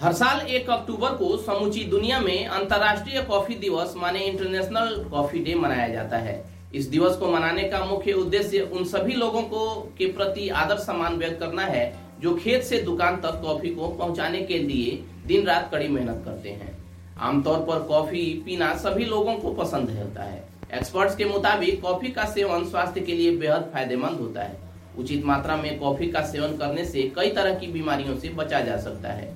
हर साल एक अक्टूबर को समूची दुनिया में अंतर्राष्ट्रीय कॉफ़ी दिवस, माने इंटरनेशनल कॉफ़ी डे मनाया जाता है। इस दिवस को मनाने का मुख्य उद्देश्य उन सभी लोगों को, के प्रति आदर सम्मान व्यक्त करना है, जो खेत से दुकान तक कॉफ़ी को पहुँचाने के लिए दिन रात कड़ी मेहनत करते हैं। आमतौर पर कॉफ़ी पीना सभी लोगों को पसंद होता है। एक्सपर्ट्स के मुताबिक, कॉफ़ी का सेवन स्वास्थ्य के लिए बेहद फ़ायदेमंद होता है। उचित मात्रा में कॉफ़ी का सेवन करने से कई तरह की बीमारियों से बचा जा सकता है।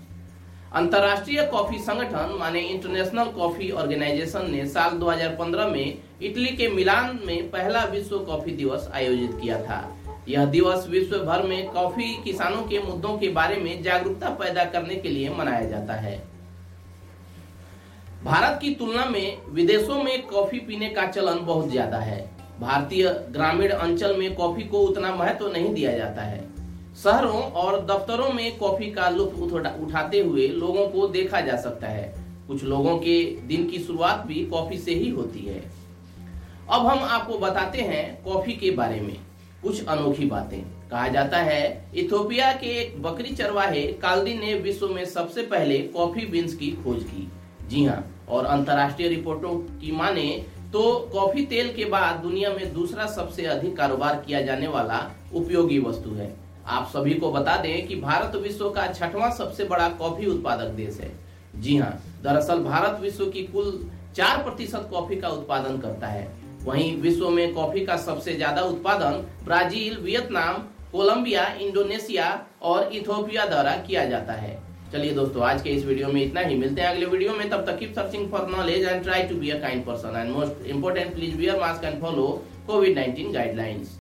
अंतर्राष्ट्रीय कॉफ़ी संगठन, माने इंटरनेशनल कॉफ़ी ऑर्गेनाइजेशन ने साल 2015 में इटली के मिलान में पहला विश्व कॉफ़ी दिवस आयोजित किया था। यह दिवस विश्व भर में कॉफ़ी किसानों के मुद्दों के बारे में जागरूकता पैदा करने के लिए मनाया जाता है। भारत की तुलना में विदेशों में कॉफ़ी पीने का चलन बहुत ज़्यादा है। भारतीय ग्रामीण अंचल में कॉफ़ी को उतना महत्व तो नहीं दिया जाता है। शहरों और दफ्तरों में कॉफ़ी का लुत्फ उठाते हुए लोगों को देखा जा सकता है। कुछ लोगों के दिन की शुरुआत भी कॉफ़ी से ही होती है। अब हम आपको बताते हैं कॉफ़ी के बारे में। कुछ अनोखी बातें। कहा जाता है, इथोपिया के एक बकरी चरवाहे कालदिन ने विश्व में सबसे पहले कॉफ़ी बीन्स की खोज की। जी हाँ और अंतर्राष्ट्रीय रिपोर्टों की माने तो कॉफ़ी तेल के बाद दुनिया में दूसरा सबसे अधिक कारोबार किया जाने वाला उपयोगी वस्तु है। आप सभी को बता दें कि भारत विश्व का छठवां सबसे बड़ा कॉफ़ी उत्पादक देश है। जी हाँ दरअसल भारत विश्व की कुल चार प्रतिशत कॉफ़ी का उत्पादन करता है। वहीं विश्व में कॉफ़ी का सबसे ज़्यादा उत्पादन ब्राज़ील, वियतनाम, कोलंबिया, इंडोनेशिया और इथोपिया द्वारा किया जाता है। चलिए दोस्तों, आज के इस वीडियो में इतना ही। मिलते हैं अगले वीडियो में। तब तक searching for knowledge and try to be a kind person and most important please wear mask and follow covid 19 guidelines